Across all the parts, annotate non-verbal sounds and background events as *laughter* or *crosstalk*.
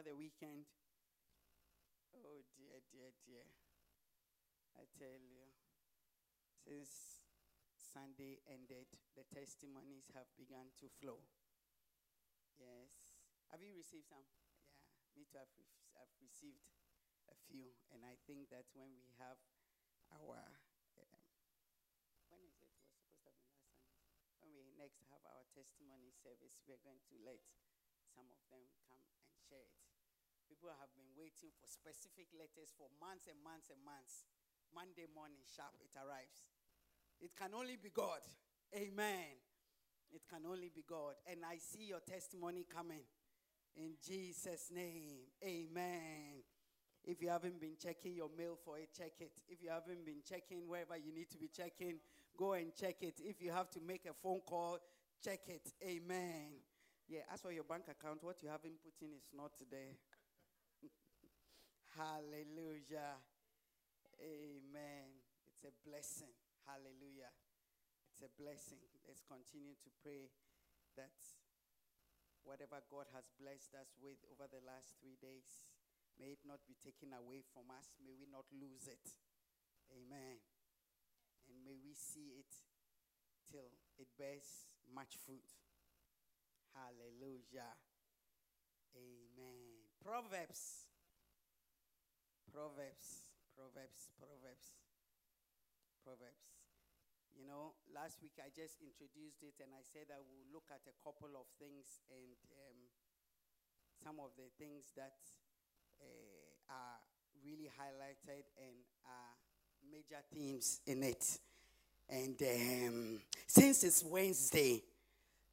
over the weekend. Oh dear, dear, dear. I tell you, since Sunday ended, the testimonies have begun to flow. Yes. Have you received some? Yeah, me too. I've, re- I've received a few, and I think that when we have our um, when is it? It was supposed to have been last Sunday. When we next have our testimony service, we're going to let some of them come and share it. People have been waiting for specific letters for months and months and months. Monday morning, sharp, it arrives. It can only be God. Amen. It can only be God. And I see your testimony coming. In Jesus' name. Amen. If you haven't been checking your mail for it, check it. If you haven't been checking wherever you need to be checking, go and check it. If you have to make a phone call, check it. Amen. Yeah, as for your bank account, what you haven't put in is not there. Hallelujah. Amen. It's a blessing. Hallelujah. It's a blessing. Let's continue to pray that whatever God has blessed us with over the last three days, may it not be taken away from us. May we not lose it. Amen. And may we see it till it bears much fruit. Hallelujah. Amen. Proverbs. Proverbs. Proverbs. Proverbs. Proverbs. You know, last week I just introduced it and I said I will look at a couple of things and um, some of the things that uh, are really highlighted and are major themes in it. And um, since it's Wednesday,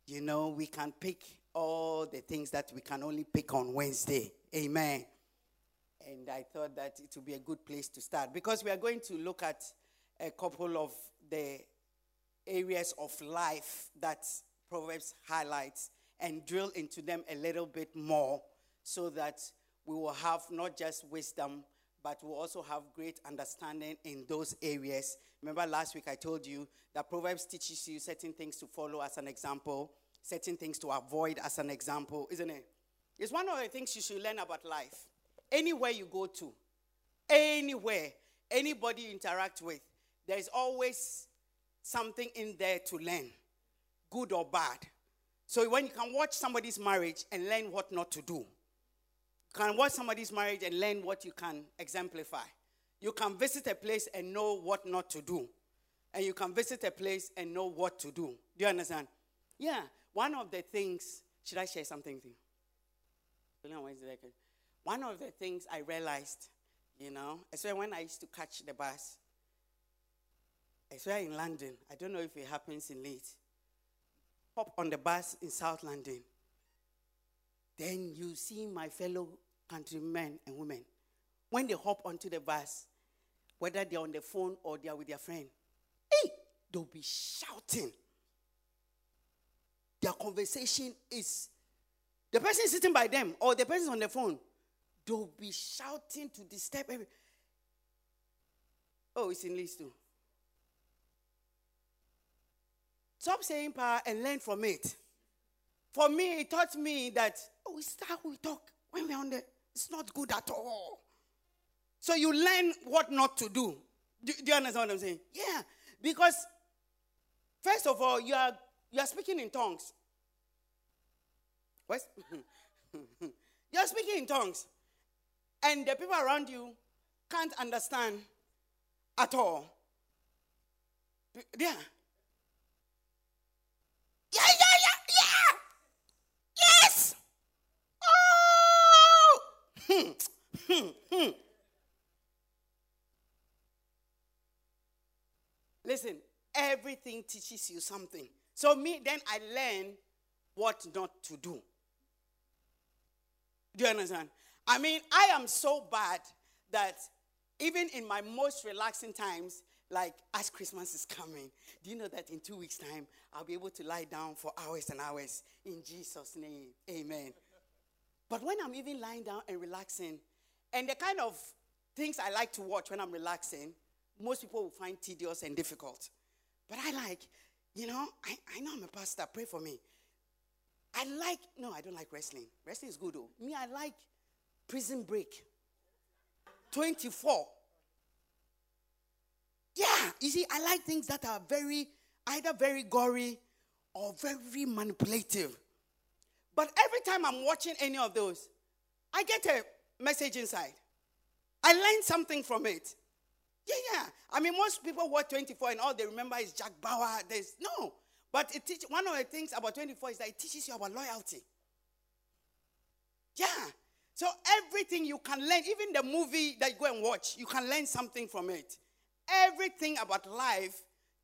you know, we can pick all the things that we can only pick on Wednesday. Amen. And I thought that it would be a good place to start because we are going to look at a couple of the areas of life that Proverbs highlights and drill into them a little bit more so that we will have not just wisdom, but we'll also have great understanding in those areas. Remember last week I told you that Proverbs teaches you certain things to follow as an example, certain things to avoid as an example, isn't it? It's one of the things you should learn about life. Anywhere you go to, anywhere, anybody you interact with, there's always something in there to learn, good or bad. So when you can watch somebody's marriage and learn what not to do, you can watch somebody's marriage and learn what you can exemplify. You can visit a place and know what not to do. And you can visit a place and know what to do. Do you understand? Yeah. One of the things, should I share something with you? One of the things I realized, you know, especially when I used to catch the bus, especially in London, I don't know if it happens in Leeds, hop on the bus in South London, then you see my fellow countrymen and women. When they hop onto the bus, whether they're on the phone or they're with their friend, hey, they'll be shouting. Their conversation is the person sitting by them or the person on the phone. They'll be shouting to disturb every. Oh, it's in list too. Stop saying power and learn from it. For me, it taught me that, oh, it's how we talk when we're on the, it's not good at all. So you learn what not to do. Do, do you understand what I'm saying? Yeah. Because, first of all, you are, you are speaking in tongues. What? *laughs* you are speaking in tongues. And the people around you can't understand at all. Yeah. Yeah, yeah, yeah, yeah. Yes. Oh. Hmm. Hmm. Hmm. Listen, everything teaches you something. So me, then I learn what not to do. Do you understand? I mean, I am so bad that even in my most relaxing times, like as Christmas is coming, do you know that in two weeks' time, I'll be able to lie down for hours and hours in Jesus' name? Amen. But when I'm even lying down and relaxing, and the kind of things I like to watch when I'm relaxing, most people will find tedious and difficult. But I like, you know, I, I know I'm a pastor, pray for me. I like, no, I don't like wrestling. Wrestling is good though. Me, I like Prison Break. 24. Yeah, you see, I like things that are very, either very gory or very manipulative. But every time I'm watching any of those, I get a message inside. I learn something from it. Yeah, yeah. I mean, most people watch 24 and all they remember is Jack Bauer. There's no. But it teach, one of the things about 24 is that it teaches you about loyalty. Yeah. So everything you can learn, even the movie that you go and watch, you can learn something from it. Everything about life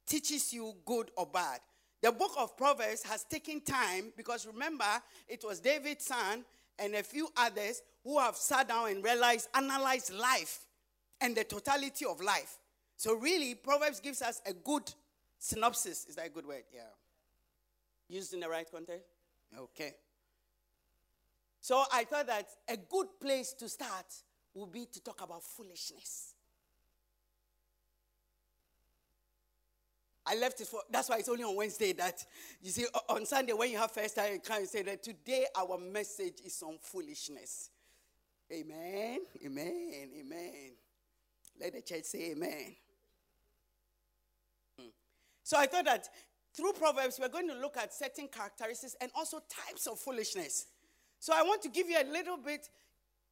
teaches you good or bad. The book of Proverbs has taken time because remember, it was David's son and a few others who have sat down and realized, analyzed life and the totality of life. So, really, Proverbs gives us a good synopsis. Is that a good word? Yeah. Used in the right context? Okay. So, I thought that a good place to start would be to talk about foolishness. I left it for, that's why it's only on Wednesday that, you see, on Sunday when you have first time, you can say that today our message is on foolishness. Amen, amen, amen. Let the church say amen. Hmm. So I thought that through Proverbs, we're going to look at certain characteristics and also types of foolishness. So I want to give you a little bit.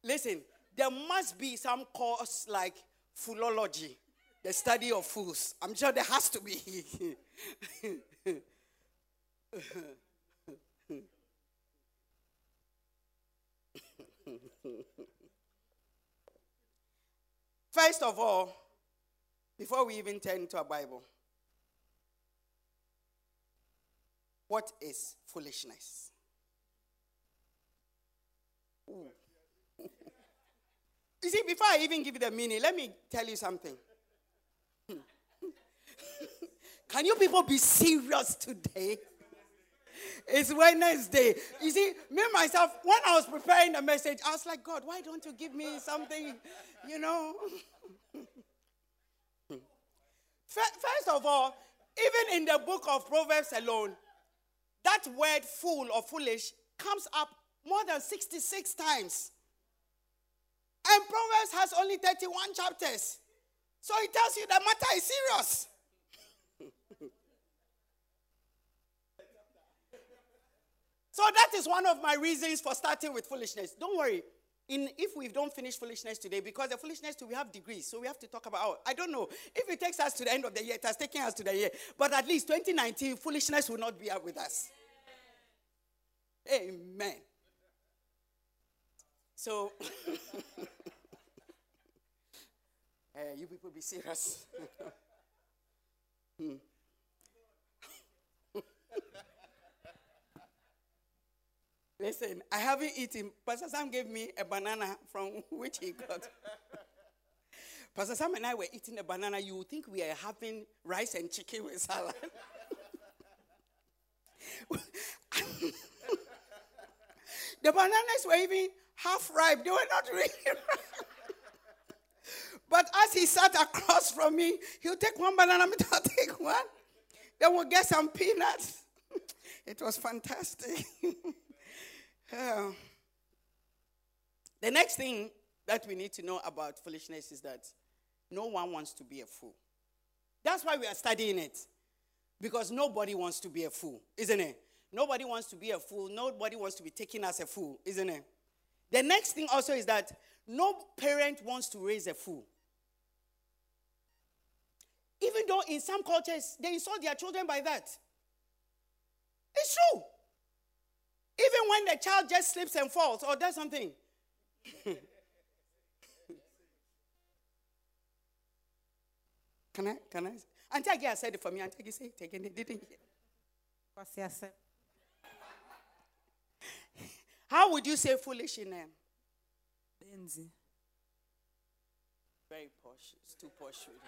Listen, there must be some course like philology, the study of fools. I'm sure there has to be. First of all, before we even turn to our Bible, what is foolishness? You see, before I even give you the meaning, let me tell you something. *laughs* Can you people be serious today? It's Wednesday. You see, me myself, when I was preparing the message, I was like, God, why don't you give me something, you know? *laughs* First of all, even in the book of Proverbs alone, that word fool or foolish comes up more than 66 times. And Proverbs has only 31 chapters. So it tells you the matter is serious. *laughs* So that is one of my reasons for starting with foolishness. Don't worry. In, if we don't finish foolishness today, because the foolishness we have degrees, so we have to talk about. Oh, I don't know if it takes us to the end of the year. It has taken us to the year, but at least 2019, foolishness will not be out with us. Amen. So, *laughs* hey, you people be serious. *laughs* hmm. *laughs* Listen, I haven't eaten. Pastor Sam gave me a banana from which he got. Pastor Sam and I were eating a banana. You would think we are having rice and chicken with salad. the bananas were even half ripe. They were not really *laughs* but as he sat across from me, he'll take one banana, *laughs* me I'll take one. Then we'll get some peanuts. *laughs* It was fantastic. Uh, the next thing that we need to know about foolishness is that no one wants to be a fool. That's why we are studying it. Because nobody wants to be a fool, isn't it? Nobody wants to be a fool. Nobody wants to be taken as a fool, isn't it? The next thing also is that no parent wants to raise a fool. Even though in some cultures they insult their children by that. It's true. Even when the child just slips and falls or does something. *laughs* can I? Can I? Auntie Agia said it for me. Auntie Agia said it again. They didn't hear. How would you say foolish in them? Benzi. Very posh. It's too posh. Really.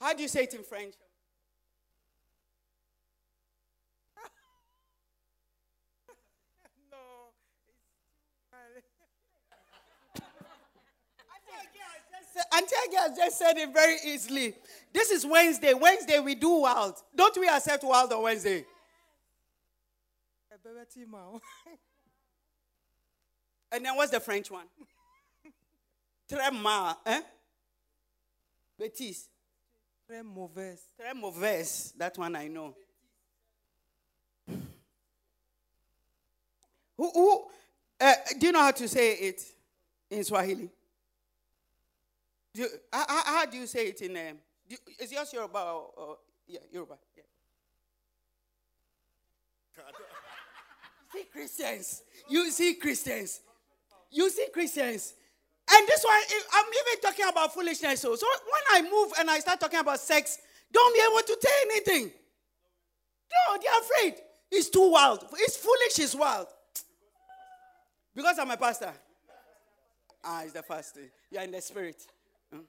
How do you say it in French? *laughs* No. Auntie *laughs* has just said it very easily. This is Wednesday. Wednesday we do wild. Don't we accept wild on Wednesday? And then what's the French one? Très mal, eh? Bêtise. Très mauvaise. Très mauvaise. That one I know. Who, who uh, do you know how to say it in Swahili? Do you, how, how- how do you say it in um, do, is yours Yoruba or, or yeah, Yoruba? Yeah. see Christians. You see Christians. You see Christians. And this one, I'm even talking about foolishness. So, so when I move and I start talking about sex, don't be able to say anything. No, they're afraid. It's too wild. It's foolish, it's wild. Because I'm a pastor. Ah, it's the fasting. You're in the spirit. Hmm?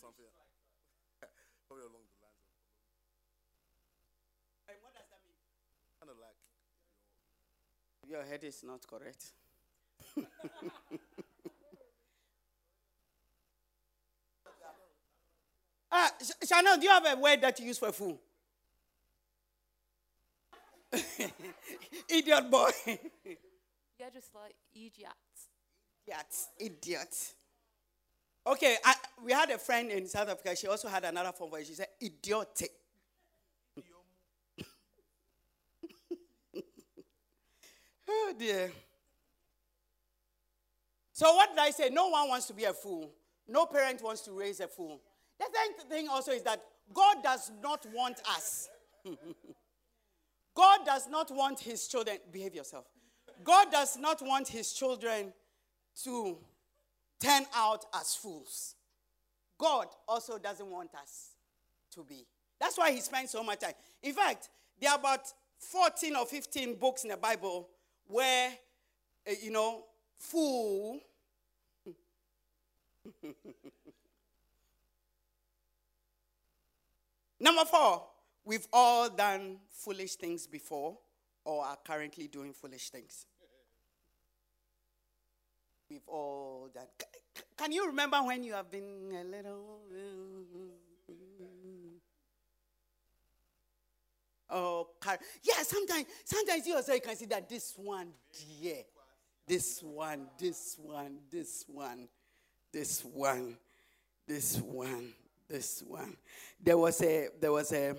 Something probably along the lines of And what does that mean? kind of like Your head is not correct. *laughs* ah, Sh- Chanel, do you have a word that you use for fool? *laughs* Idiot boy. Yeah, just like idiot. Idiot. Idiot. Okay, I, we had a friend in South Africa. She also had another form where she said idiotic. Oh dear. So what did I say? No one wants to be a fool. No parent wants to raise a fool. The thing- thing also is that God does not want us. *laughs* God does not want his children, behave yourself. God does not want his children to turn out as fools. God also doesn't want us to be. That's why he spends so much time. In fact, there are about 14 or 15 books in the Bible where, uh, you know, fool. *laughs* Number four, we've all done foolish things before or are currently doing foolish things. We've all done. Can you remember when you have been a little. Oh, car- yeah, sometimes, sometimes you also can see that this one, dear, this one, this one, this one, this one, this one, this one. There was a, there was a.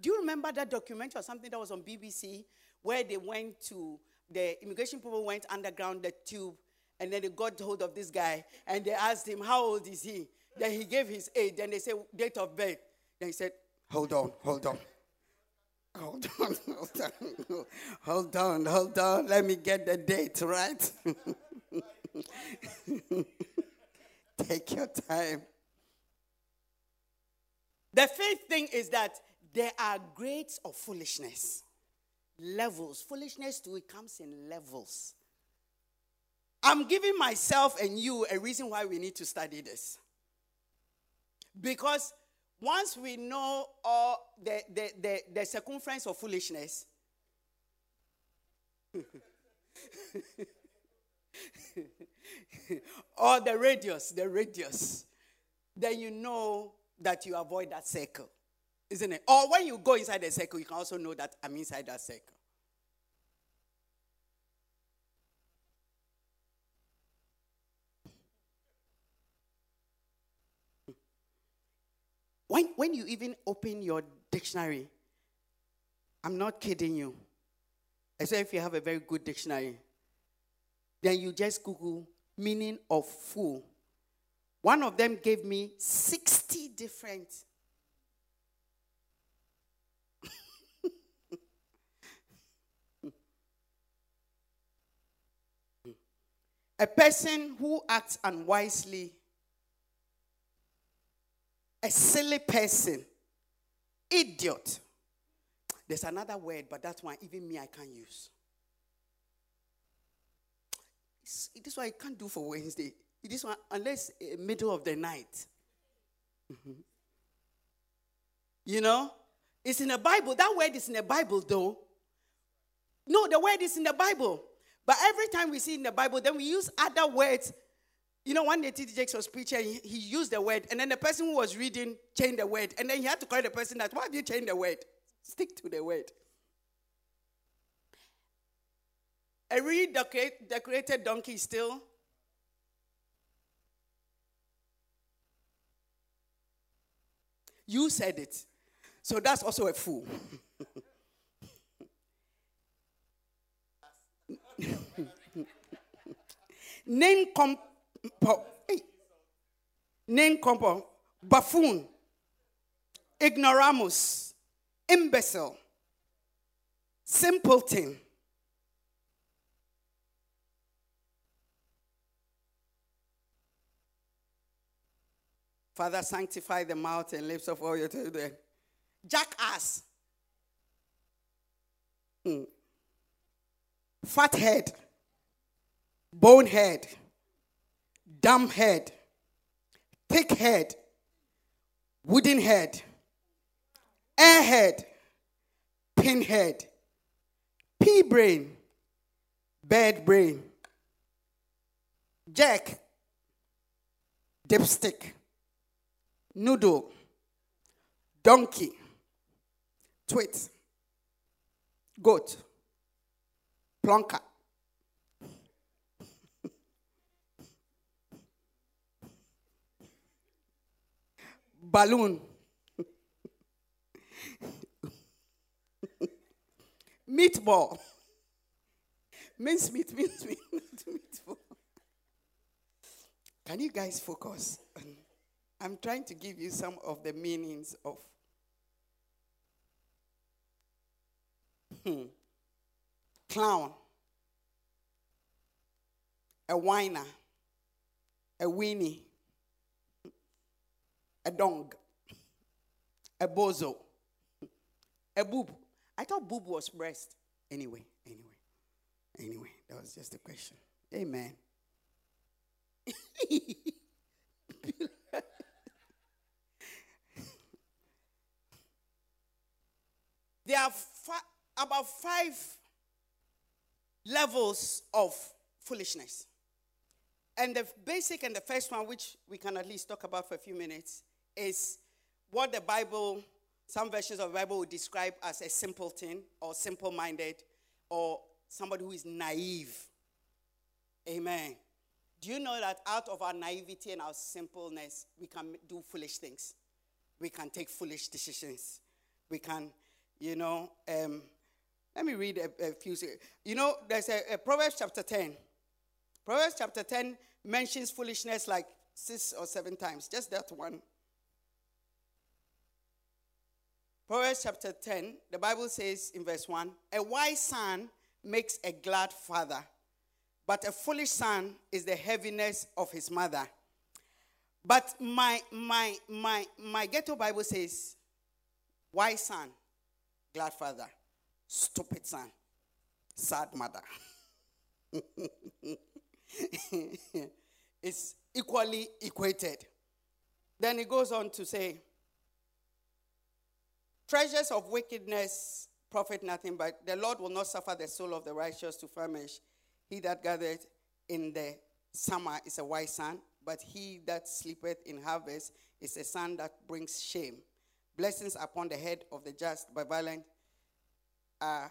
Do you remember that documentary or something that was on BBC where they went to the immigration people went underground the tube and then they got hold of this guy and they asked him how old is he? Then he gave his age. Then they said date of birth. Then he said, hold on, hold on. Hold on, *laughs* hold on, hold on, hold on. Let me get the date right. *laughs* Take your time. The fifth thing is that there are grades of foolishness, levels. Foolishness too, it comes in levels. I'm giving myself and you a reason why we need to study this. Because once we know all the, the, the, the circumference of foolishness, *laughs* or the radius, the radius, then you know that you avoid that circle, isn't it? Or when you go inside the circle, you can also know that I'm inside that circle. When, when you even open your dictionary, I'm not kidding you. I say if you have a very good dictionary, then you just Google meaning of fool. One of them gave me 60 different. *laughs* a person who acts unwisely, a silly person, idiot. There's another word, but that one, even me, I can't use. It's- why I can't do for Wednesday. This one, unless uh, middle of the night. Mhm. You know, it's in the Bible. That word is in the Bible, though. No, the word is in the Bible. But every time we see in the Bible, then we use other words. You know, one day T.D. Jakes was preaching, he, used the word, and then the person who was reading changed the word. And then he had to call the person that, why have you changed the word? Stick to the word. A really decorate, decorated donkey still. You said it. So that's also a fool. *laughs* Name compo. Name compo. Buffoon. Ignoramus. Imbecile. Simpleton. Father, sanctify the mouth and lips of all your children. Jackass. Hmm. Fathead. Bonehead. Dumbhead. Thick head. Wooden head. Airhead. Pinhead. Pea brain. Bad brain. Jack. Dipstick noodle, donkey, twit, goat, plonker. Balloon. *laughs* Meatball. Mince meat, mince meat, *laughs* meatball. Can you guys focus? I'm trying to give you some of the meanings of hmm. clown, a whiner, a weenie, a dong, a bozo, a boob. I thought boob was breast. Anyway, anyway, anyway, that was just a question. Amen. *laughs* There are fi- about five levels of foolishness. And the basic and the first one, which we can at least talk about for a few minutes, is what the Bible, some versions of the Bible would describe as a simpleton or simple minded or somebody who is naive. Amen. Do you know that out of our naivety and our simpleness, we can do foolish things? We can take foolish decisions. We can you know, um, let me read a, a few. You know, there's a, a Proverbs chapter 10. Proverbs chapter 10 mentions foolishness like six or seven times. Just that one. Proverbs chapter 10, the Bible says in verse 1 A wise son makes a glad father, but a foolish son is the heaviness of his mother. But my my my my ghetto Bible says, wise son glad father, stupid son, sad mother. *laughs* it's equally equated. Then he goes on to say, Treasures of wickedness profit nothing, but the Lord will not suffer the soul of the righteous to famish. He that gathereth in the summer is a wise son, but he that sleepeth in harvest is a son that brings shame. Blessings upon the head of the just, but violent are.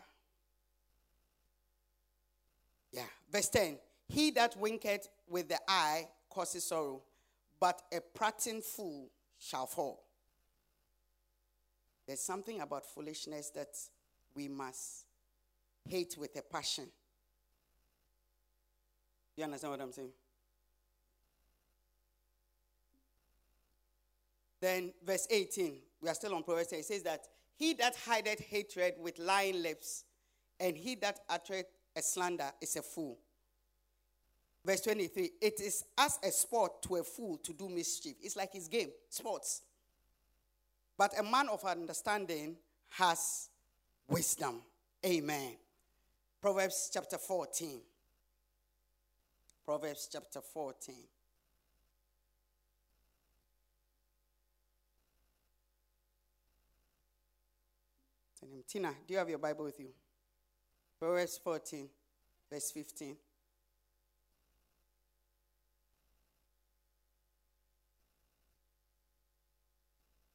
Yeah. Verse 10 He that winketh with the eye causes sorrow, but a prating fool shall fall. There's something about foolishness that we must hate with a passion. You understand what I'm saying? Then, verse 18, we are still on Proverbs. It says that he that hideth hatred with lying lips, and he that uttereth a slander is a fool. Verse 23 It is as a sport to a fool to do mischief. It's like his game, sports. But a man of understanding has wisdom. Amen. Proverbs chapter 14. Proverbs chapter 14. Tina, do you have your Bible with you? Proverbs 14, verse 15.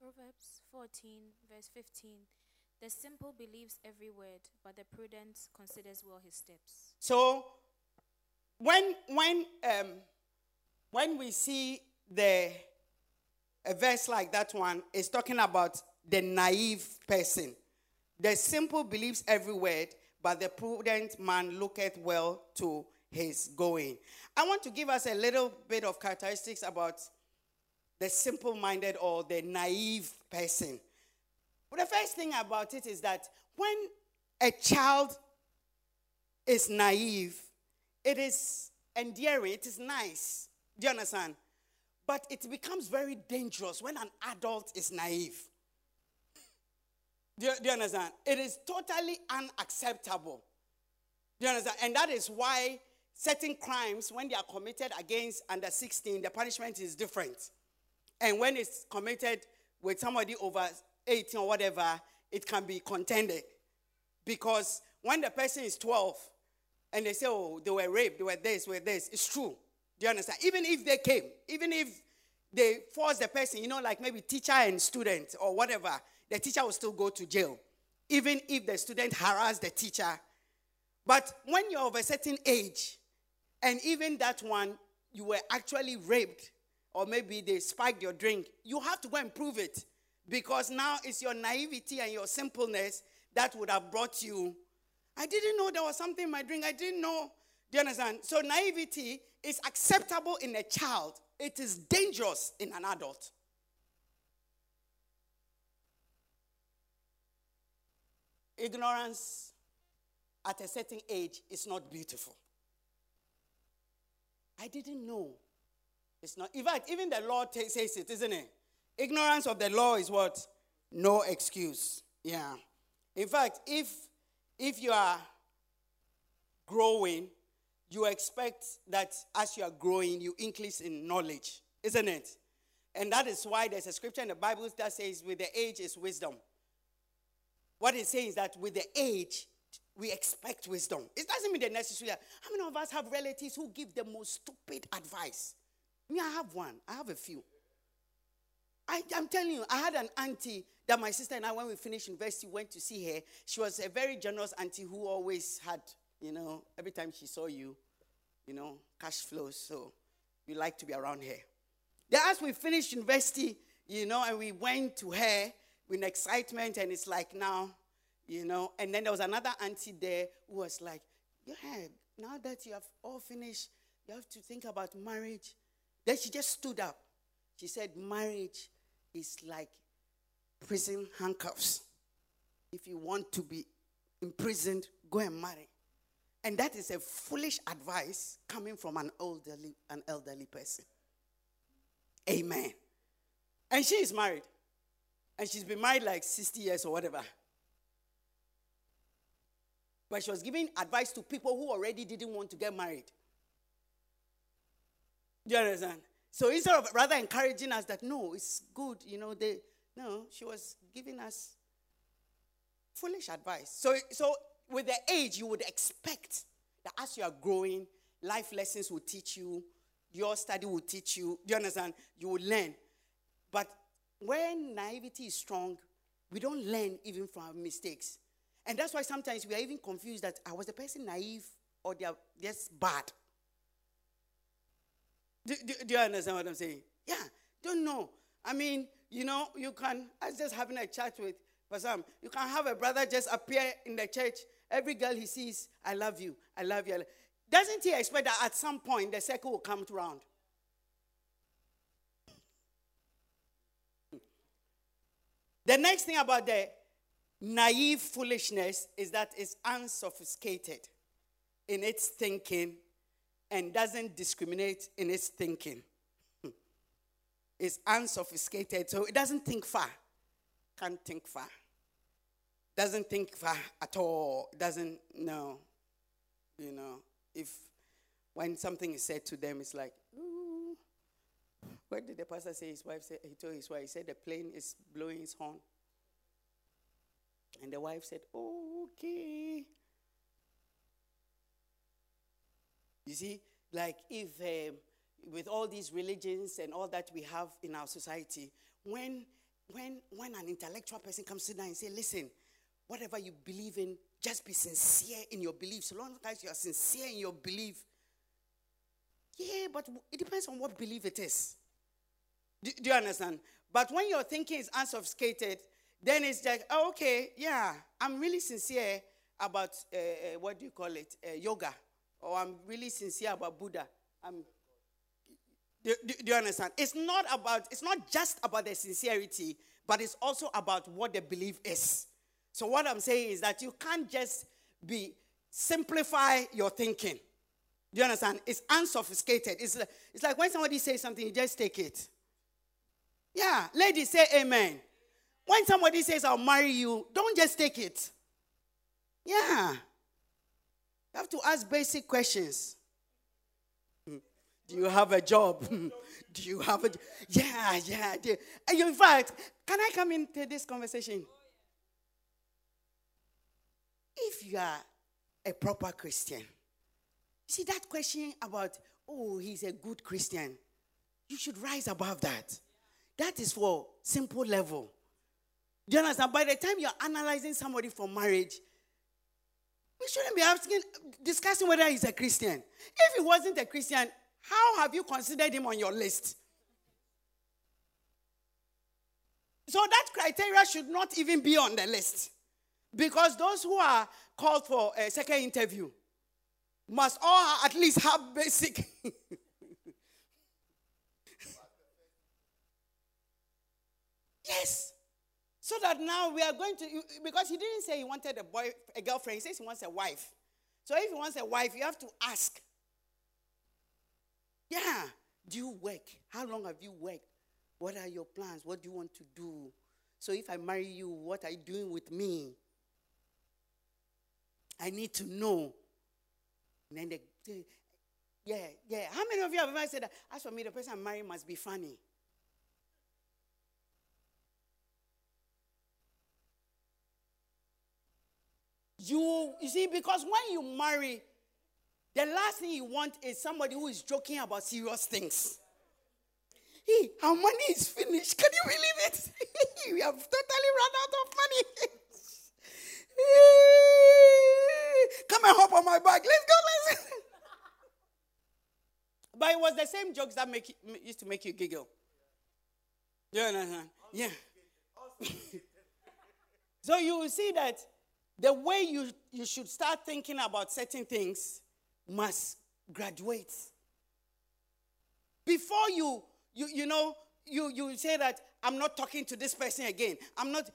Proverbs 14, verse 15. The simple believes every word, but the prudent considers well his steps. So when when um when we see the a verse like that one is talking about the naive person. The simple believes every word, but the prudent man looketh well to his going. I want to give us a little bit of characteristics about the simple minded or the naive person. But the first thing about it is that when a child is naive, it is endearing, it is nice. Do you understand? But it becomes very dangerous when an adult is naive. Do you, do you understand? It is totally unacceptable. Do you understand? And that is why certain crimes, when they are committed against under 16, the punishment is different. And when it's committed with somebody over 18 or whatever, it can be contended. Because when the person is 12 and they say, oh, they were raped, they were this, they were this, it's true. Do you understand? Even if they came, even if they force the person, you know, like maybe teacher and student or whatever, the teacher will still go to jail. Even if the student harass the teacher. But when you're of a certain age, and even that one, you were actually raped, or maybe they spiked your drink, you have to go and prove it. Because now it's your naivety and your simpleness that would have brought you. I didn't know there was something in my drink. I didn't know. Do you understand? So naivety is acceptable in a child, it is dangerous in an adult. Ignorance at a certain age is not beautiful. I didn't know. It's not. In fact, even the law t- says it, isn't it? Ignorance of the law is what? No excuse. Yeah. In fact, if if you are growing, you expect that as you are growing, you increase in knowledge, isn't it? And that is why there's a scripture in the Bible that says, with the age is wisdom. What it says is that with the age, we expect wisdom. It doesn't mean that necessarily. How many of us have relatives who give the most stupid advice? Me, I have one. I have a few. I, am telling you, I had an auntie that my sister and I, when we finished university, went to see her. She was a very generous auntie who always had, you know, every time she saw you, you know, cash flows. So we like to be around her. Then, as we finished university, you know, and we went to her with excitement, and it's like now, you know. And then there was another auntie there who was like, Yeah, now that you have all finished, you have to think about marriage. Then she just stood up. She said, Marriage is like prison handcuffs. If you want to be imprisoned, go and marry. And that is a foolish advice coming from an elderly, an elderly person. Amen. And she is married. And she's been married like 60 years or whatever. But she was giving advice to people who already didn't want to get married. Do you understand? So instead of rather encouraging us that no, it's good, you know, they no, she was giving us foolish advice. So so with the age, you would expect that as you are growing, life lessons will teach you, your study will teach you. Do you understand? You will learn. But when naivety is strong, we don't learn even from our mistakes. And that's why sometimes we are even confused that I was the person naive or they are just bad. Do, do, do, you understand what I'm saying? Yeah, don't know. I mean, you know, you can, I was just having a chat with Basam. You can have a brother just appear in the church. Every girl he sees, I love you, I love you. Doesn't he expect that at some point the circle will come around? The next thing about the naive foolishness is that it's unsophisticated in its thinking and doesn't discriminate in its thinking. *laughs* It's unsophisticated, so it doesn't think far. Can't think far. Doesn't think far at all. Doesn't know. You know, if when something is said to them, it's like, Ooh. what did the pastor say? His wife said, he told his wife, he said the plane is blowing its horn. And the wife said, okay. You see, like if um, with all these religions and all that we have in our society, when when when an intellectual person comes to down and say, listen, whatever you believe in, just be sincere in your belief. So long as you are sincere in your belief, yeah, but it depends on what belief it is. Do, do you understand? But when your thinking is unsophisticated, then it's like, oh, okay, yeah, I'm really sincere about uh, uh, what do you call it, uh, yoga, or I'm really sincere about Buddha. I'm, do, do, do you understand? It's not about, it's not just about the sincerity, but it's also about what the belief is. So what I'm saying is that you can't just be simplify your thinking. Do you understand? It's unsophisticated. It's it's like when somebody says something, you just take it. Yeah, ladies say amen. When somebody says, I'll marry you, don't just take it. Yeah. You have to ask basic questions. Hmm. Do you have a job? *laughs* Do you have a Yeah, yeah. In fact, can I come into this conversation? If you are a proper Christian, see that question about, oh, he's a good Christian, you should rise above that. That is for simple level. Do you understand? By the time you're analyzing somebody for marriage, we shouldn't be asking, discussing whether he's a Christian. If he wasn't a Christian, how have you considered him on your list? So that criteria should not even be on the list. Because those who are called for a second interview must all at least have basic. *laughs* yes. So that now we are going to, because he didn't say he wanted a boy, a girlfriend. He says he wants a wife. So if he wants a wife, you have to ask. Yeah. Do you work? How long have you worked? What are your plans? What do you want to do? So if I marry you, what are you doing with me? I need to know. And then they, yeah, yeah. How many of you have ever said that? As for me, the person I'm marrying must be funny. You, you see, because when you marry, the last thing you want is somebody who is joking about serious things. Hey, our money is finished. Can you believe it? *laughs* we have totally run out of money. *laughs* Come and hop on my back. Let's go. Let's. *laughs* but it was the same jokes that make you, used to make you giggle. Yeah, yeah. so you will see that the way you, you should start thinking about certain things must graduate. Before you, you, you know, you, you say that I'm not talking to this person again. I'm not.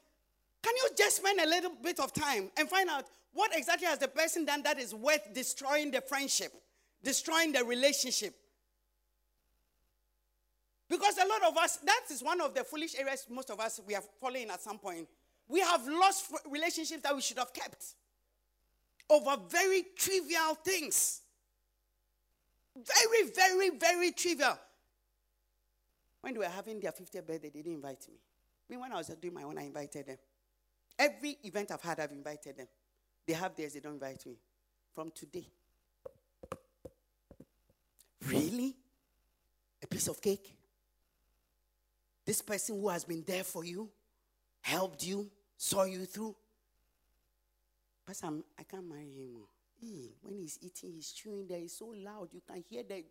Can you just spend a little bit of time and find out what exactly has the person done that is worth destroying the friendship, destroying the relationship? Because a lot of us, that is one of the foolish areas most of us we have fallen at some point. We have lost relationships that we should have kept over very trivial things. Very, very, very trivial. When they were having their 50th birthday, they didn't invite me. I mean, when I was doing my own, I invited them. Every event I've had, I've invited them. They have theirs, they don't invite me. From today. Really? A piece of cake? This person who has been there for you? Helped you, saw you through. But I'm, I can't marry him. Hey, when he's eating, he's chewing there, he's so loud, you can hear the.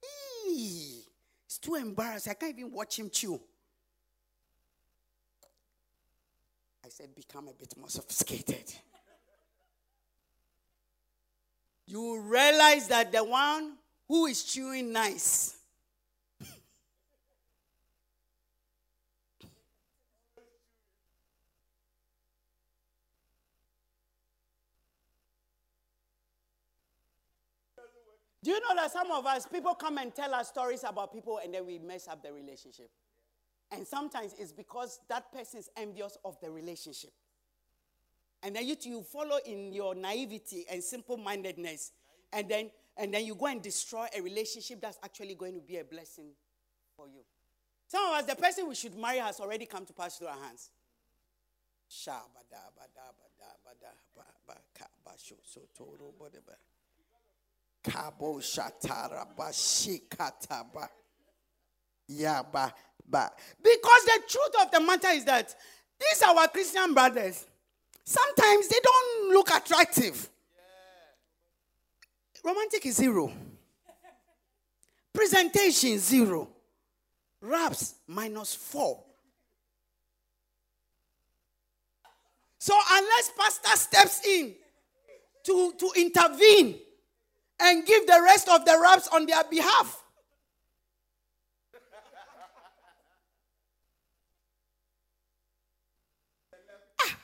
Hey, it's too embarrassing. I can't even watch him chew. I said, become a bit more sophisticated. you realize that the one who is chewing nice Do you know that some of us, people come and tell us stories about people and then we mess up the relationship? And sometimes it's because that person is envious of the relationship. And then you, you follow in your naivety and simple mindedness. And then, and then you go and destroy a relationship that's actually going to be a blessing for you. Some of us, the person we should marry has already come to pass through our hands. Kabo shatara ba. Yeah, ba, ba. Because the truth of the matter is that These are our Christian brothers. Sometimes they don't look attractive. Romantic is zero. Presentation zero. Raps minus four. So unless pastor steps in to, to intervene and give the rest of the raps on their behalf, Ah,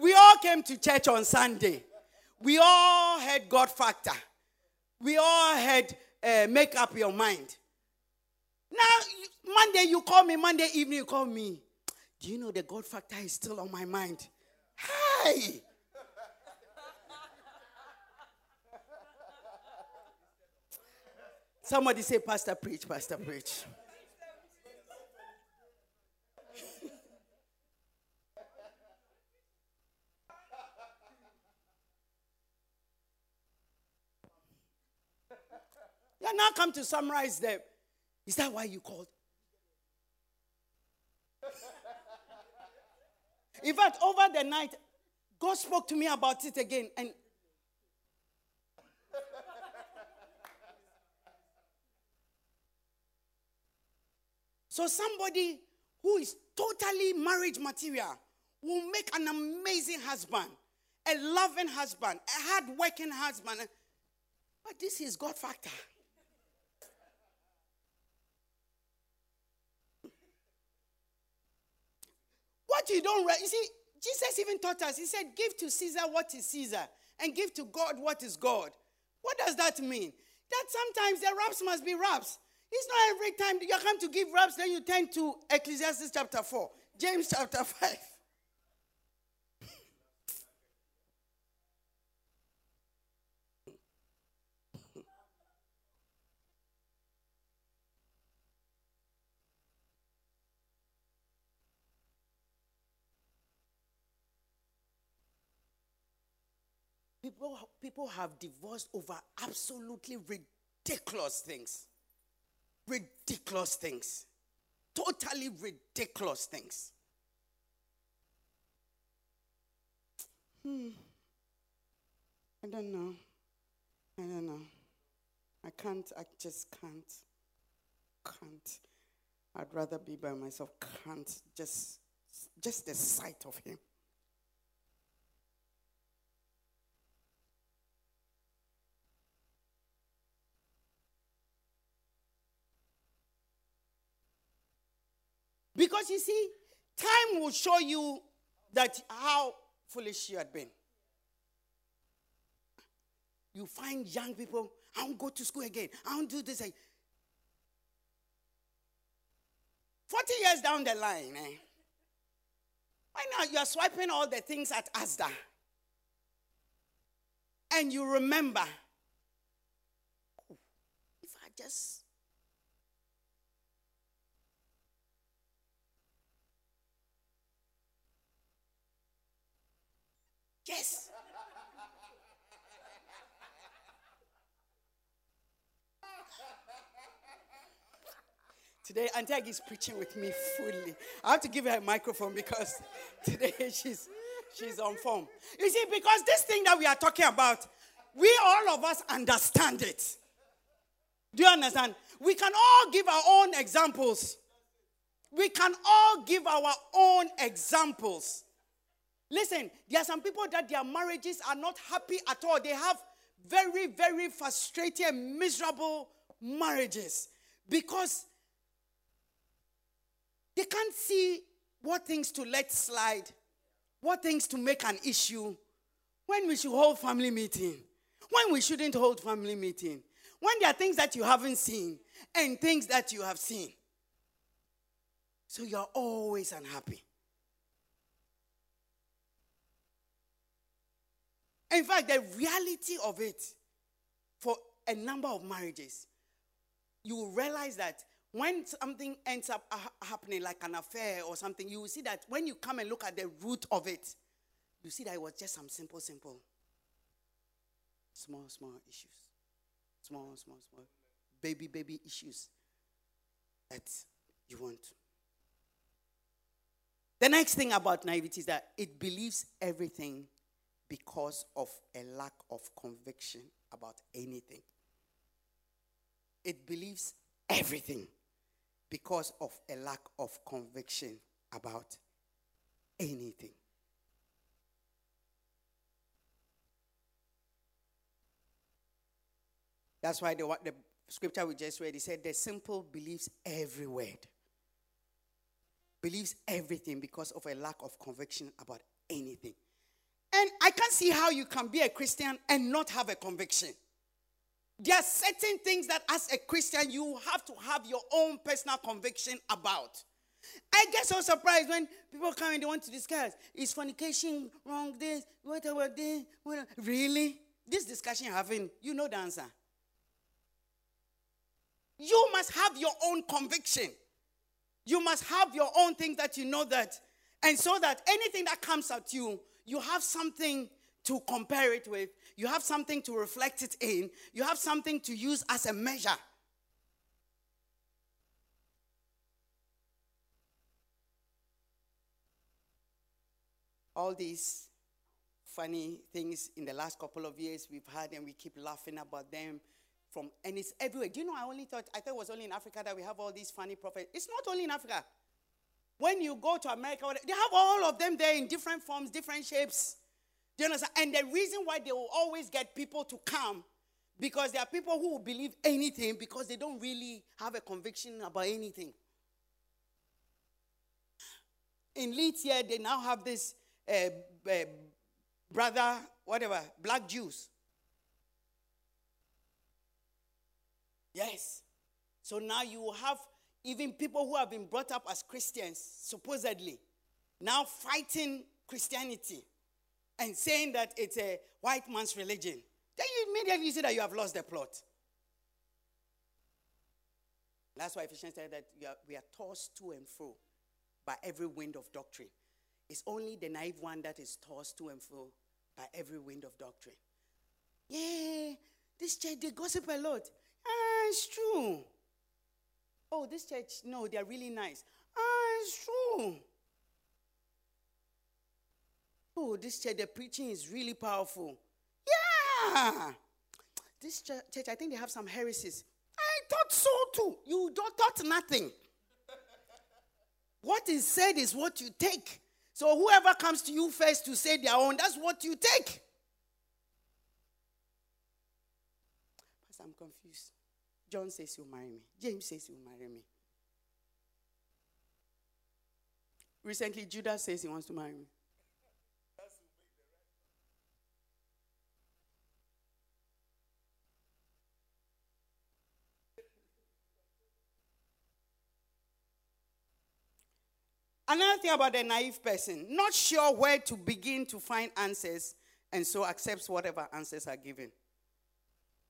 we all came to church on Sunday. We all had God factor. We all had uh, make up your mind. Now, Monday you call me, Monday evening you call me. Do you know the God factor is still on my mind? Hey! Somebody say, Pastor, preach, Pastor, preach. *laughs* Yeah, now come to summarize them. Is that why you called? *laughs* In fact, over the night, God spoke to me about it again. And so somebody who is totally marriage material will make an amazing husband, a loving husband, a hard-working husband. But this is God factor. What you don't re- you see, Jesus even taught us. He said, "Give to Caesar what is Caesar, and give to God what is God." What does that mean? That sometimes the raps must be raps. It's not every time you come to give raps, then you turn to Ecclesiastes chapter four, James chapter five. People, people have divorced over absolutely ridiculous things. Ridiculous things. Totally ridiculous things. Hmm. I don't know. I don't know. I can't, I just can't. Can't. I'd rather be by myself. Can't. Just, just the sight of him. Because you see, time will show you that how foolish you had been. You find young people, I won't go to school again. I won't do this. again." 40 years down the line, eh? Why now you are swiping all the things at Asda. And you remember, "Oh, if I just Yes. Today, Auntie Aggie is preaching with me fully. I have to give her a microphone because *laughs* today she's she's on form. You see, because this thing that we are talking about, we all of us understand it. Do you understand? We can all give our own examples. We can all give our own examples. Listen, there are some people that their marriages are not happy at all. They have very, very frustrated, miserable marriages because they can't see what things to let slide, what things to make an issue, when we should hold family meeting, when we shouldn't hold family meeting, when there are things that you haven't seen and things that you have seen. So you're always unhappy. In fact, the reality of it for a number of marriages, you will realize that when something ends up happening, like an affair or something, you will see that when you come and look at the root of it, you see that it was just some simple, simple, small, small issues. Small, small, small, baby, baby issues that you want. The next thing about naivety is that it believes everything because of a lack of conviction about anything. It believes everything because of a lack of conviction about anything. That's why the, the scripture we just read, he said, the simple believes every word. Believes everything because of a lack of conviction about anything. And I can't see how you can be a Christian and not have a conviction. There are certain things that, as a Christian, you have to have your own personal conviction about. I get so surprised when people come and they want to discuss is fornication wrong? This, what about this? What, really? This discussion having, you know the answer. You must have your own conviction. You must have your own thing that you know that. And so that anything that comes at you, you have something to compare it with. You have something to reflect it in. You have something to use as a measure. All these funny things in the last couple of years we've had, and we keep laughing about them from and it's everywhere. Do you know? I only thought I thought it was only in Africa that we have all these funny prophets. It's not only in Africa. When you go to America, they have all of them there in different forms, different shapes. Do you understand? And the reason why they will always get people to come because there are people who will believe anything because they don't really have a conviction about anything. In Leeds here, they now have this uh, uh, brother, whatever, black Jews. Yes. So now you have even people who have been brought up as Christians, supposedly, now fighting Christianity and saying that it's a white man's religion. Then you immediately see that you have lost the plot. That's why Ephesians said that we are, we are tossed to and fro by every wind of doctrine. It's only the naive one that is tossed to and fro by every wind of doctrine. Yeah, this church, they gossip a lot. Ah, it's true. Oh, this church, no, they're really nice. Ah, it's true. Oh, this church, the preaching is really powerful. Yeah. This church, church, I think they have some heresies. I thought so too. You don't thought nothing. what is said is what you take. So whoever comes to you first to say their own, that's what you take. Pastor, I'm confused. John says he'll marry me. James says he'll marry me. Recently, Judas says he wants to marry me. Another thing about a naive person, not sure where to begin to find answers, and so accepts whatever answers are given.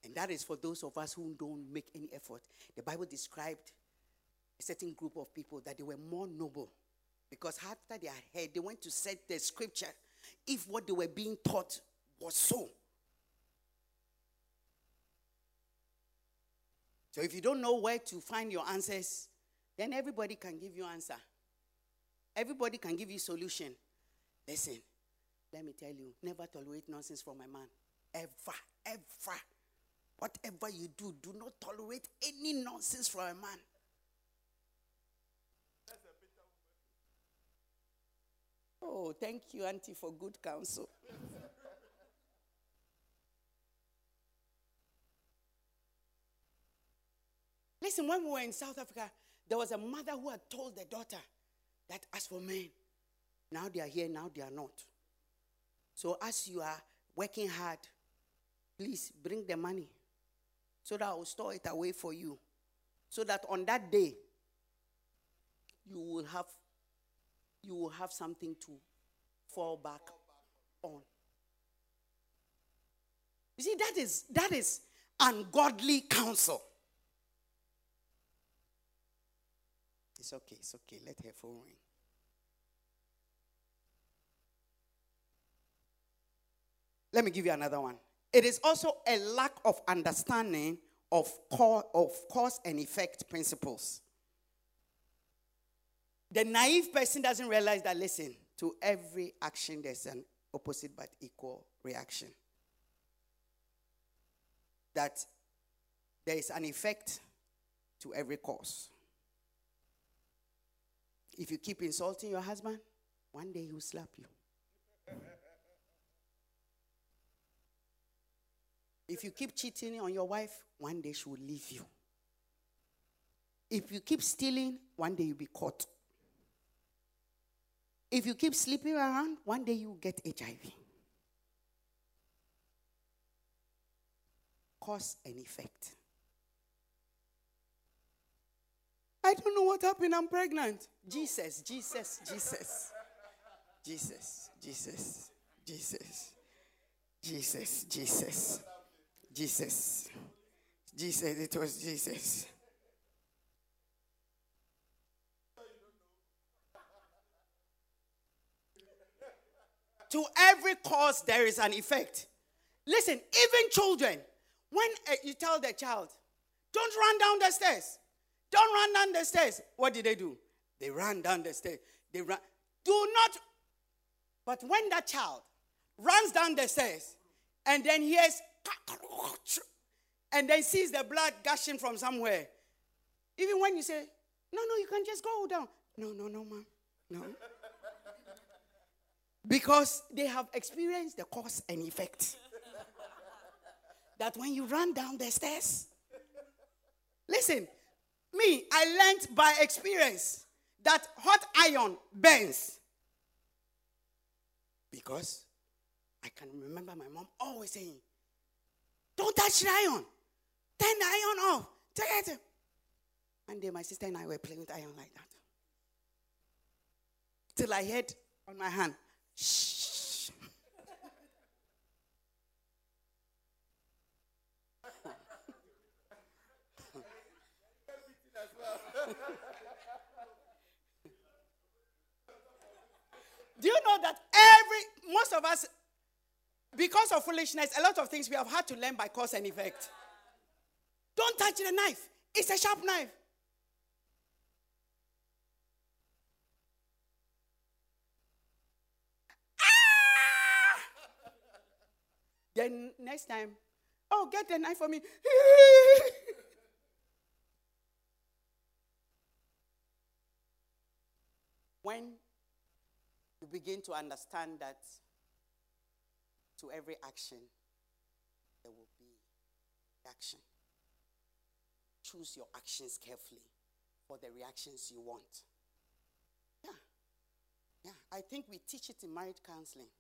And that is for those of us who don't make any effort. The Bible described a certain group of people that they were more noble because after they had heard, they went to set the scripture if what they were being taught was so. So if you don't know where to find your answers, then everybody can give you answer. Everybody can give you solution. Listen, let me tell you, never tolerate nonsense from a man. Ever, ever. Whatever you do, do not tolerate any nonsense from a man. Oh, thank you, Auntie, for good counsel. Listen, when we were in South Africa, there was a mother who had told the daughter that as for men, now they are here, now they are not. So as you are working hard, please bring the money so that I will store it away for you. So that on that day, you will have you will have something to fall back on. You see, that is that is ungodly counsel. It's okay, it's okay. Let her phone ring. Let me give you another one. It is also a lack of understanding of, of cause and effect principles. The naive person doesn't realize that, listen, to every action, there's an opposite but equal reaction. That there is an effect to every cause. If you keep insulting your husband, one day he will slap you. If you keep cheating on your wife, one day she will leave you. If you keep stealing, one day you'll be caught. If you keep sleeping around, one day you will get HIV. Cause and effect. I don't know what happened. I'm pregnant. Jesus, Jesus, Jesus. Jesus, Jesus, Jesus. Jesus, Jesus. Jesus. Jesus, it was Jesus. To every cause, there is an effect. Listen, even children, when uh, you tell the child, don't run down the stairs, don't run down the stairs, what did they do? They ran down the stairs. They ran. Do not. But when that child runs down the stairs and then hears and then sees the blood gushing from somewhere, even when you say, no, no, you can just go down. No, no, no, ma'am. No. Because they have experienced the cause and effect. that when you run down the stairs, listen, me, I learned by experience that hot iron burns. Because I can remember my mom always saying, Don't touch the iron. Turn the iron off. Take it. One day my sister and I were playing with iron like that. Till I heard on my hand, shh. *laughs* Do you know that every, most of us, because of foolishness, a lot of things we have had to learn by cause and effect. Don't touch the knife, it's a sharp knife. Ah! Then next time, oh, get the knife for me. *laughs* when you begin to understand that to every action, there will be reaction. Choose your actions carefully for the reactions you want. Yeah. Yeah. I think we teach it in marriage counseling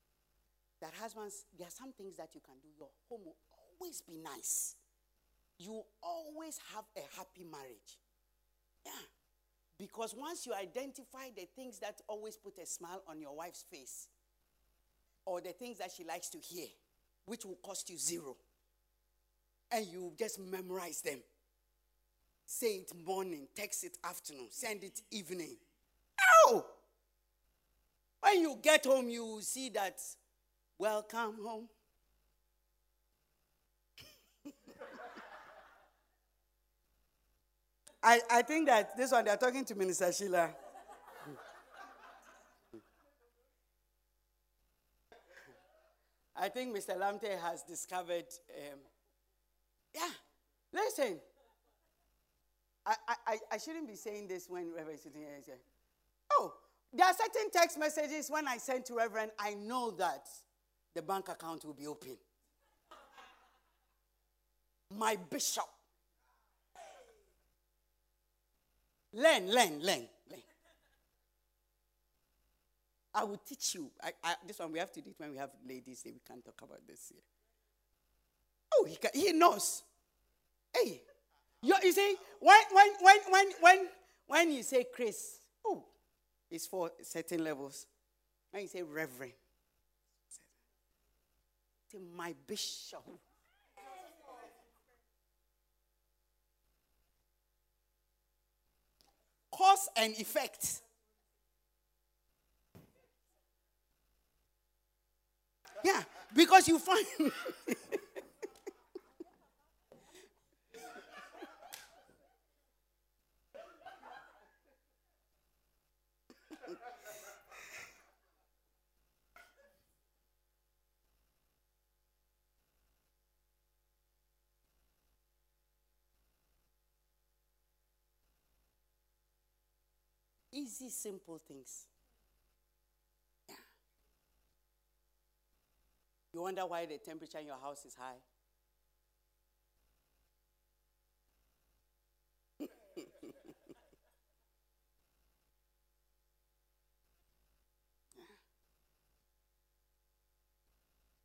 that husbands, there are some things that you can do. Your home will always be nice. You always have a happy marriage. Yeah. Because once you identify the things that always put a smile on your wife's face, or the things that she likes to hear, which will cost you zero, and you just memorize them. Say it morning, text it afternoon, send it evening. Ow! When you get home, you will see that, welcome home. *laughs* I, I think that this one, they're talking to Minister Sheila. I think Mr. Lamte has discovered. Um, yeah, listen. I, I, I shouldn't be saying this when Reverend is sitting here. Oh, there are certain text messages when I send to Reverend, I know that the bank account will be open. My bishop. Learn, learn, learn, learn. I will teach you. I, I, this one we have to do it when we have ladies here. We can't talk about this here. Oh, he, can, he knows. Hey, you, you see, when, when, when, when, when, when you say Chris, oh, it's for certain levels. When you say Reverend, say my bishop. Cause and effect. Yeah, because you find. *laughs* easy, simple things. You wonder why the temperature in your house is high? *laughs*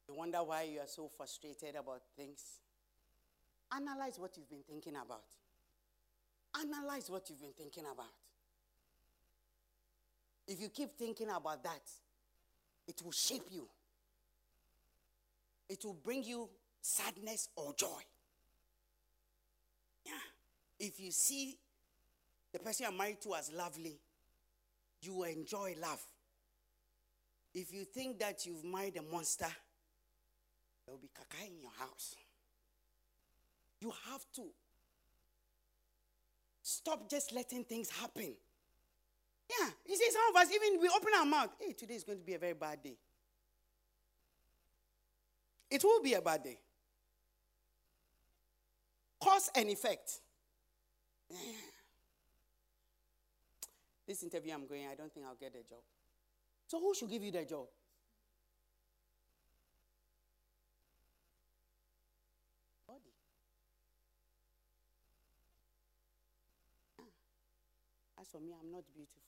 You wonder why you are so frustrated about things? Analyze what you've been thinking about. Analyze what you've been thinking about. If you keep thinking about that, it will shape you. It will bring you sadness or joy. Yeah. If you see the person you're married to as lovely, you will enjoy love. If you think that you've married a monster, there will be caca in your house. You have to stop just letting things happen. Yeah, you see, some of us, even we open our mouth, hey, today is going to be a very bad day. It will be a bad day. Cause and effect. *sighs* This interview I'm going, I don't think I'll get a job. So who should give you the job? Body. As for me, I'm not beautiful.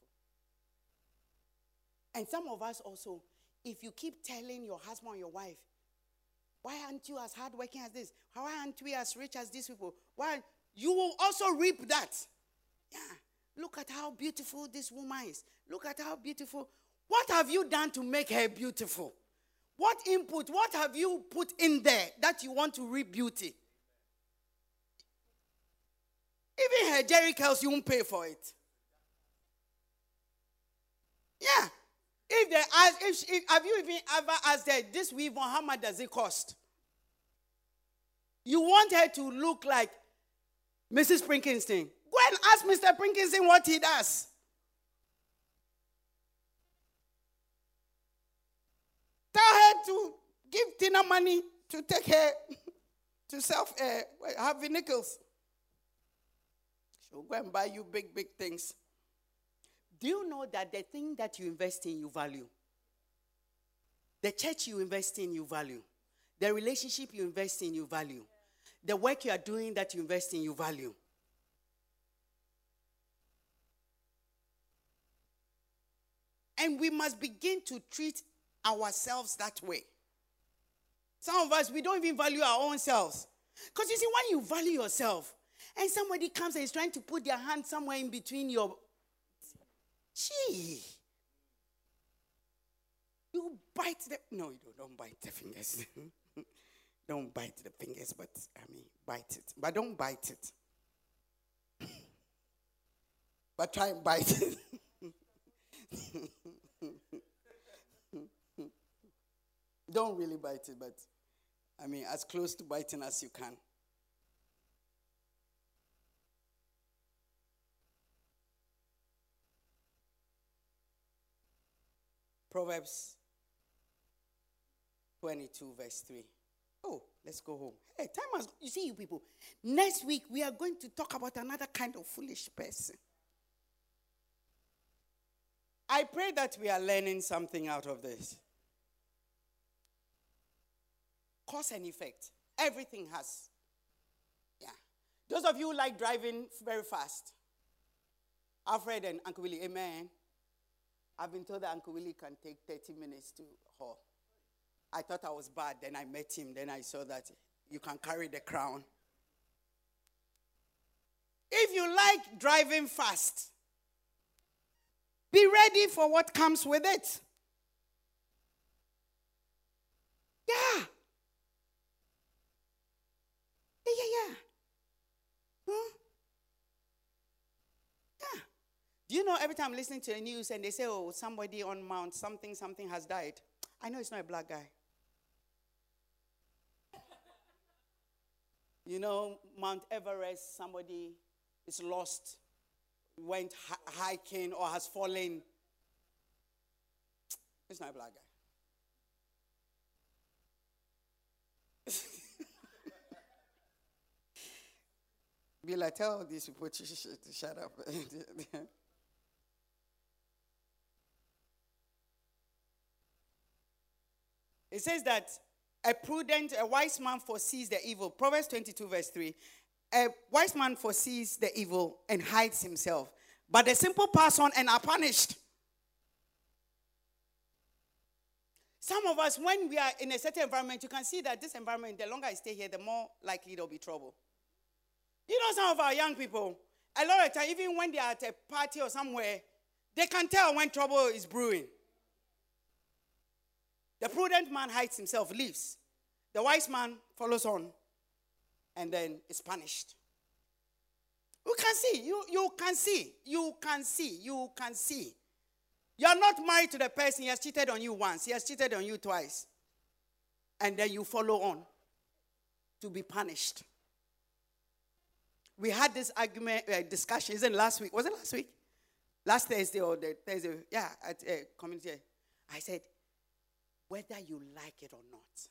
And some of us also, if you keep telling your husband or your wife, why aren't you as hardworking as this? Why aren't we as rich as these people? Why you will also reap that. Yeah. Look at how beautiful this woman is. Look at how beautiful. What have you done to make her beautiful? What input, what have you put in there that you want to reap beauty? Even her Jerry you won't pay for it. Yeah. If they ask, if, if have you even ever asked her this weave on how much does it cost? You want her to look like Mrs. Prinkinston. Go and ask Mr. Prinkinston what he does. Tell her to give Tina money to take her *laughs* to self uh, Harvey Nichols. She'll go and buy you big, big things. Do you know that the thing that you invest in, you value? The church you invest in, you value. The relationship you invest in, you value. The work you are doing that you invest in, you value. And we must begin to treat ourselves that way. Some of us, we don't even value our own selves. Because you see, when you value yourself, and somebody comes and is trying to put their hand somewhere in between your. Gee. You bite the. No, you don't, don't bite the fingers. *laughs* don't bite the fingers, but I mean, bite it. But don't bite it. *laughs* but try and bite it. *laughs* Don't really bite it, but I mean, as close to biting as you can. Proverbs 22, verse 3. Oh, let's go home. Hey, time has, you see, you people, next week we are going to talk about another kind of foolish person. I pray that we are learning something out of this. Cause and effect. Everything has. Yeah. Those of you who like driving very fast, Alfred and Uncle Willie, amen. I've been told that Uncle Willie can take 30 minutes to haul. I thought I was bad. Then I met him. Then I saw that you can carry the crown. If you like driving fast, be ready for what comes with it. Yeah. Yeah, yeah, yeah. Hmm? Yeah. Do you know every time I'm listening to the news and they say, oh, somebody on Mount, something, something has died? I know it's not a black guy. you know, Mount Everest, somebody is lost, went hi- hiking or has fallen. It's not a black guy. *laughs* Be like, tell these people to shut up. *laughs* It says that a prudent, a wise man foresees the evil. Proverbs 22, verse 3. A wise man foresees the evil and hides himself, but the simple pass on and are punished. Some of us, when we are in a certain environment, you can see that this environment, the longer I stay here, the more likely there'll be trouble. You know, some of our young people, a lot of time, even when they are at a party or somewhere, they can tell when trouble is brewing. The prudent man hides himself, leaves. The wise man follows on and then is punished. You can see, you, you can see, you can see, you can see. You are not married to the person, he has cheated on you once, he has cheated on you twice. And then you follow on to be punished. We had this argument, uh, discussion, isn't last week? Was it last week? Last Thursday or the Thursday, yeah, at uh, community. I said, whether you like it or not,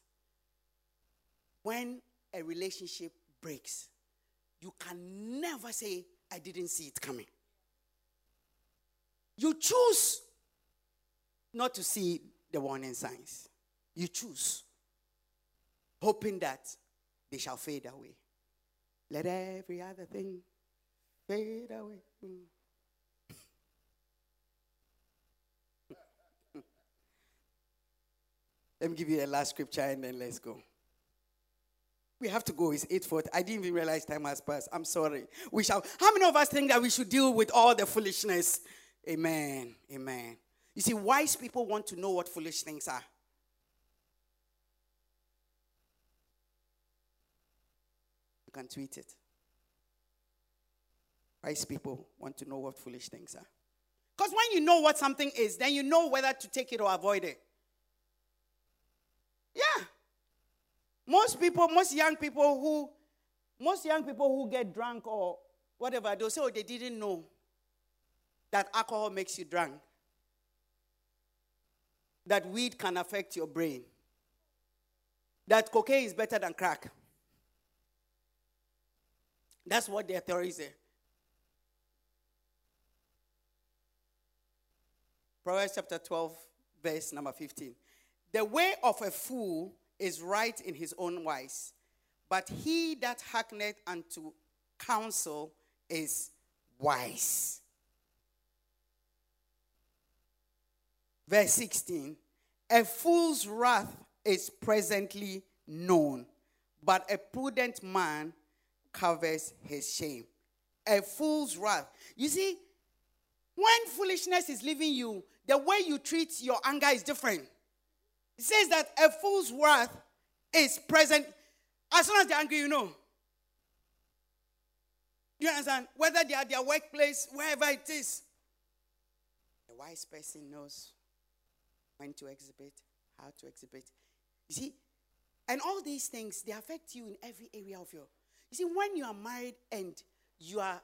when a relationship breaks, you can never say, I didn't see it coming. You choose not to see the warning signs. You choose, hoping that they shall fade away. Let every other thing fade away. Mm. Let me give you a last scripture and then let's go. We have to go. It's 8:40. I didn't even realize time has passed. I'm sorry. We shall. How many of us think that we should deal with all the foolishness? Amen. Amen. You see, wise people want to know what foolish things are. You can tweet it. Wise people want to know what foolish things are. Because when you know what something is, then you know whether to take it or avoid it. Yeah. Most people, most young people who, most young people who get drunk or whatever, they'll say, oh, they didn't know that alcohol makes you drunk. That weed can affect your brain. That cocaine is better than crack. That's what their theories say. Proverbs chapter 12, verse number 15. The way of a fool is right in his own wise, but he that hearkeneth unto counsel is wise. Verse 16 A fool's wrath is presently known, but a prudent man covers his shame. A fool's wrath. You see, when foolishness is leaving you, the way you treat your anger is different. It says that a fool's wrath is present as soon as they're angry, you know. You understand? Whether they are at their workplace, wherever it is. A wise person knows when to exhibit, how to exhibit. You see, and all these things, they affect you in every area of your. You see, when you are married and you are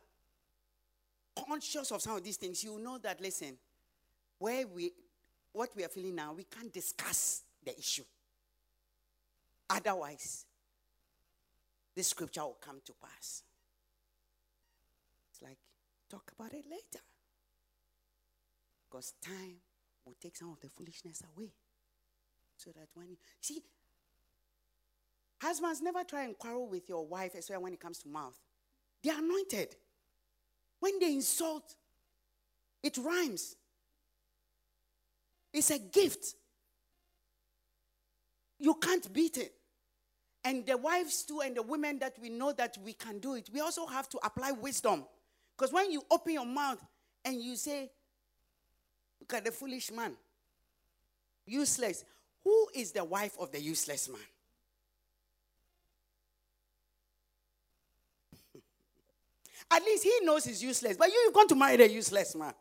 conscious of some of these things, you know that, listen, where we, what we are feeling now, we can't discuss the issue. Otherwise, this scripture will come to pass. It's like, talk about it later. Because time will take some of the foolishness away. So that when you see, husbands never try and quarrel with your wife, especially when it comes to mouth. They are anointed. When they insult, it rhymes. It's a gift. You can't beat it. And the wives, too, and the women that we know that we can do it, we also have to apply wisdom. Because when you open your mouth and you say, Look at the foolish man, useless. Who is the wife of the useless man? *laughs* At least he knows he's useless. But you, you're going to marry the useless man.